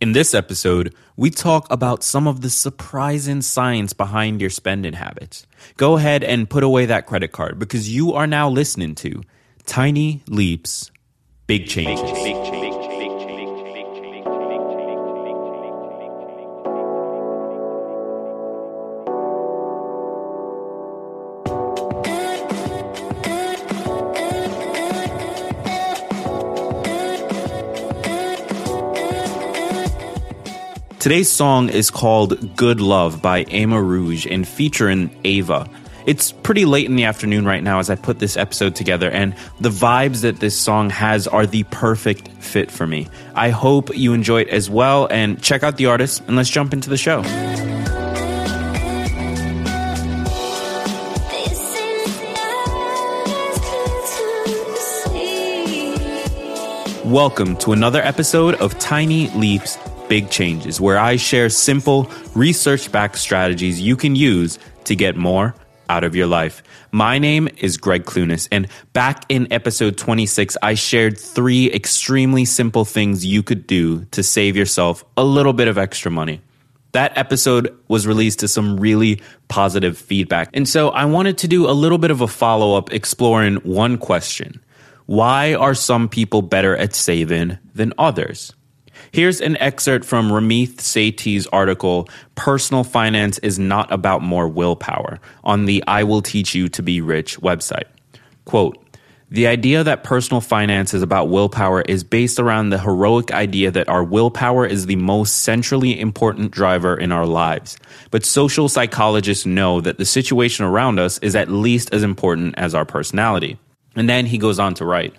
In this episode, we talk about some of the surprising science behind your spending habits. Go ahead and put away that credit card because you are now listening to Tiny Leaps, Big Changes. Today's song is called Good Love by Ama Rouge and featuring Ava. It's pretty late in the afternoon right now as I put this episode together, and the vibes that this song has are the perfect fit for me. I hope you enjoy it as well, and check out the artist, and let's jump into the show. Welcome to another episode of Tiny Leaps Big Changes, where I share simple, research backed strategies you can use to get more out of your life. My name is Greg Clunis, and back in episode 26, I shared three extremely simple things you could do to save yourself a little bit of extra money. That episode was released to some really positive feedback. And so I wanted to do a little bit of a follow up exploring one question Why are some people better at saving than others? Here's an excerpt from Ramit Sethi's article, Personal Finance is Not About More Willpower, on the I Will Teach You to Be Rich website. Quote, the idea that personal finance is about willpower is based around the heroic idea that our willpower is the most centrally important driver in our lives. But social psychologists know that the situation around us is at least as important as our personality. And then he goes on to write,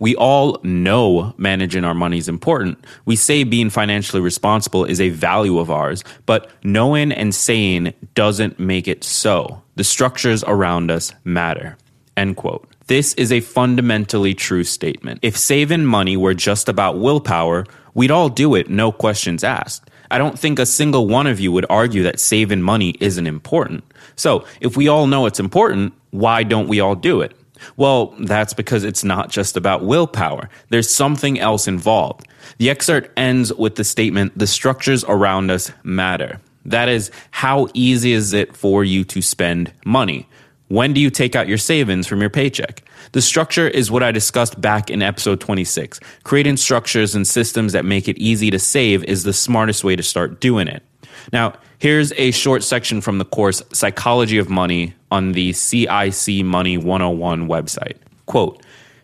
we all know managing our money is important. We say being financially responsible is a value of ours, but knowing and saying doesn't make it so. The structures around us matter. End quote. This is a fundamentally true statement. If saving money were just about willpower, we'd all do it, no questions asked. I don't think a single one of you would argue that saving money isn't important. So, if we all know it's important, why don't we all do it? Well, that's because it's not just about willpower. There's something else involved. The excerpt ends with the statement, the structures around us matter. That is, how easy is it for you to spend money? When do you take out your savings from your paycheck? The structure is what I discussed back in episode 26. Creating structures and systems that make it easy to save is the smartest way to start doing it. Now, here's a short section from the course Psychology of Money on the CIC Money 101 website. Quote,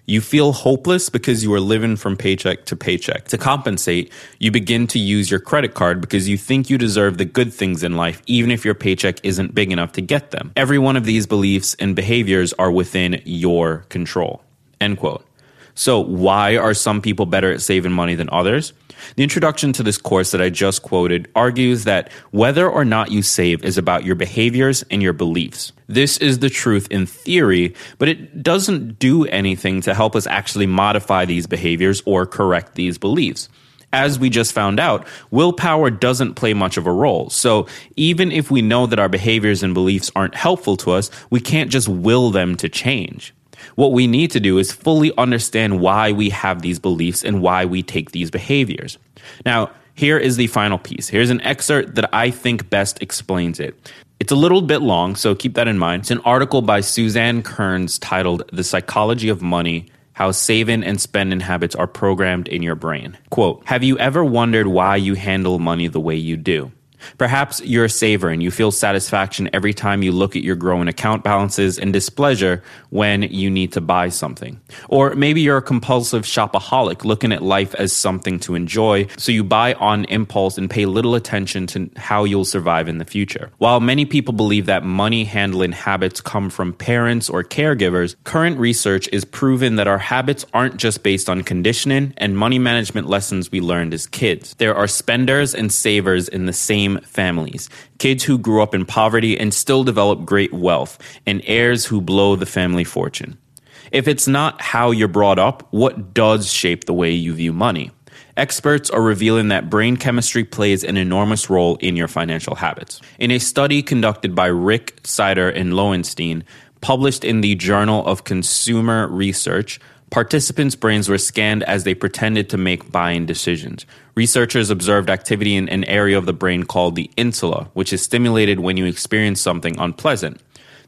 you feel hopeless because you are living from paycheck to paycheck. To compensate, you begin to use your credit card because you think you deserve the good things in life, even if your paycheck isn't big enough to get them. Every one of these beliefs and behaviors are within your control. End quote. So, why are some people better at saving money than others? The introduction to this course that I just quoted argues that whether or not you save is about your behaviors and your beliefs. This is the truth in theory, but it doesn't do anything to help us actually modify these behaviors or correct these beliefs as we just found out, willpower doesn't play much of a role. So even if we know that our behaviors and beliefs aren't helpful to us, we can't just will them to change. What we need to do is fully understand why we have these beliefs and why we take these behaviors. Now, here is the final piece. Here's an excerpt that I think best explains it. It's a little bit long, so keep that in mind. It's an article by Suzanne Kearns titled The Psychology of Money How Saving and Spending Habits Are Programmed in Your Brain. Quote Have you ever wondered why you handle money the way you do? Perhaps you're a saver and you feel satisfaction every time you look at your growing account balances and displeasure when you need to buy something. Or maybe you're a compulsive shopaholic looking at life as something to enjoy, so you buy on impulse and pay little attention to how you'll survive in the future. While many people believe that money handling habits come from parents or caregivers, current research is proven that our habits aren't just based on conditioning and money management lessons we learned as kids. There are spenders and savers in the same families, kids who grew up in poverty and still develop great wealth, and heirs who blow the family fortune. If it's not how you're brought up, what does shape the way you view money? Experts are revealing that brain chemistry plays an enormous role in your financial habits. In a study conducted by Rick Sider and Loewenstein, published in the Journal of Consumer Research, Participants' brains were scanned as they pretended to make buying decisions. Researchers observed activity in an area of the brain called the insula, which is stimulated when you experience something unpleasant.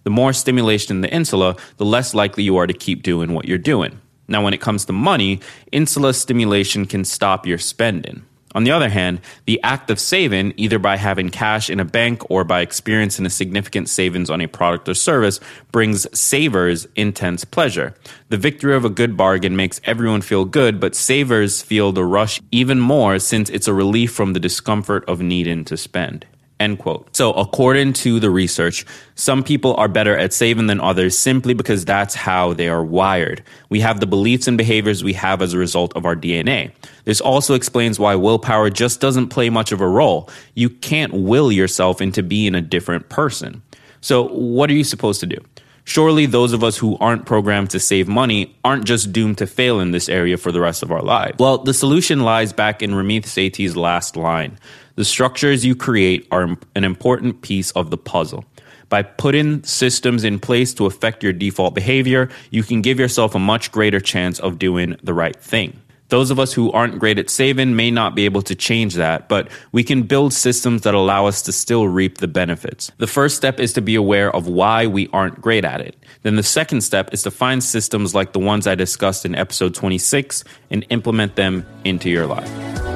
The more stimulation in the insula, the less likely you are to keep doing what you're doing. Now, when it comes to money, insula stimulation can stop your spending. On the other hand, the act of saving, either by having cash in a bank or by experiencing a significant savings on a product or service, brings savers intense pleasure. The victory of a good bargain makes everyone feel good, but savers feel the rush even more since it's a relief from the discomfort of needing to spend. End quote. So, according to the research, some people are better at saving than others simply because that's how they are wired. We have the beliefs and behaviors we have as a result of our DNA. This also explains why willpower just doesn't play much of a role. You can't will yourself into being a different person. So, what are you supposed to do? Surely those of us who aren't programmed to save money aren't just doomed to fail in this area for the rest of our lives. Well, the solution lies back in Ramit Sethi's last line. The structures you create are an important piece of the puzzle. By putting systems in place to affect your default behavior, you can give yourself a much greater chance of doing the right thing. Those of us who aren't great at saving may not be able to change that, but we can build systems that allow us to still reap the benefits. The first step is to be aware of why we aren't great at it. Then the second step is to find systems like the ones I discussed in episode 26 and implement them into your life.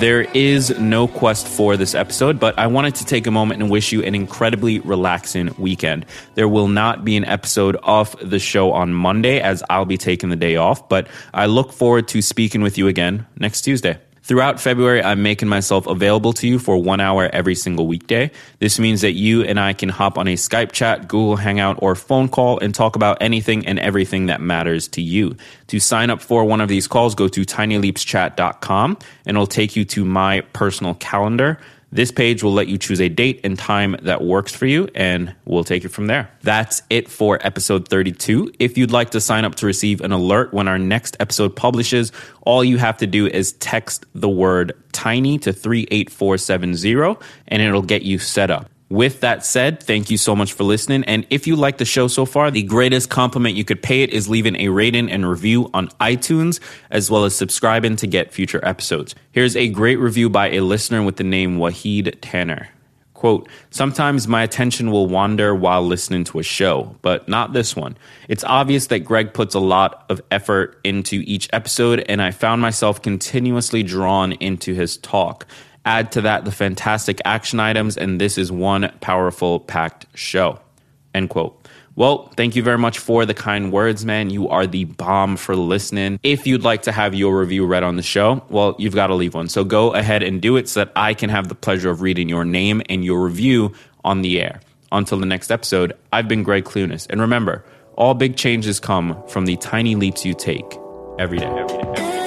There is no quest for this episode, but I wanted to take a moment and wish you an incredibly relaxing weekend. There will not be an episode of the show on Monday as I'll be taking the day off, but I look forward to speaking with you again next Tuesday. Throughout February, I'm making myself available to you for one hour every single weekday. This means that you and I can hop on a Skype chat, Google Hangout, or phone call and talk about anything and everything that matters to you. To sign up for one of these calls, go to tinyleapschat.com and it'll take you to my personal calendar. This page will let you choose a date and time that works for you, and we'll take it from there. That's it for episode 32. If you'd like to sign up to receive an alert when our next episode publishes, all you have to do is text the word tiny to 38470, and it'll get you set up. With that said, thank you so much for listening. And if you like the show so far, the greatest compliment you could pay it is leaving a rating and review on iTunes, as well as subscribing to get future episodes. Here's a great review by a listener with the name Wahid Tanner. Quote, sometimes my attention will wander while listening to a show, but not this one. It's obvious that Greg puts a lot of effort into each episode, and I found myself continuously drawn into his talk. Add to that the fantastic action items, and this is one powerful, packed show. End quote. Well, thank you very much for the kind words, man. You are the bomb for listening. If you'd like to have your review read on the show, well, you've got to leave one. So go ahead and do it so that I can have the pleasure of reading your name and your review on the air. Until the next episode, I've been Greg Clunis. And remember, all big changes come from the tiny leaps you take every day. Every day, every day.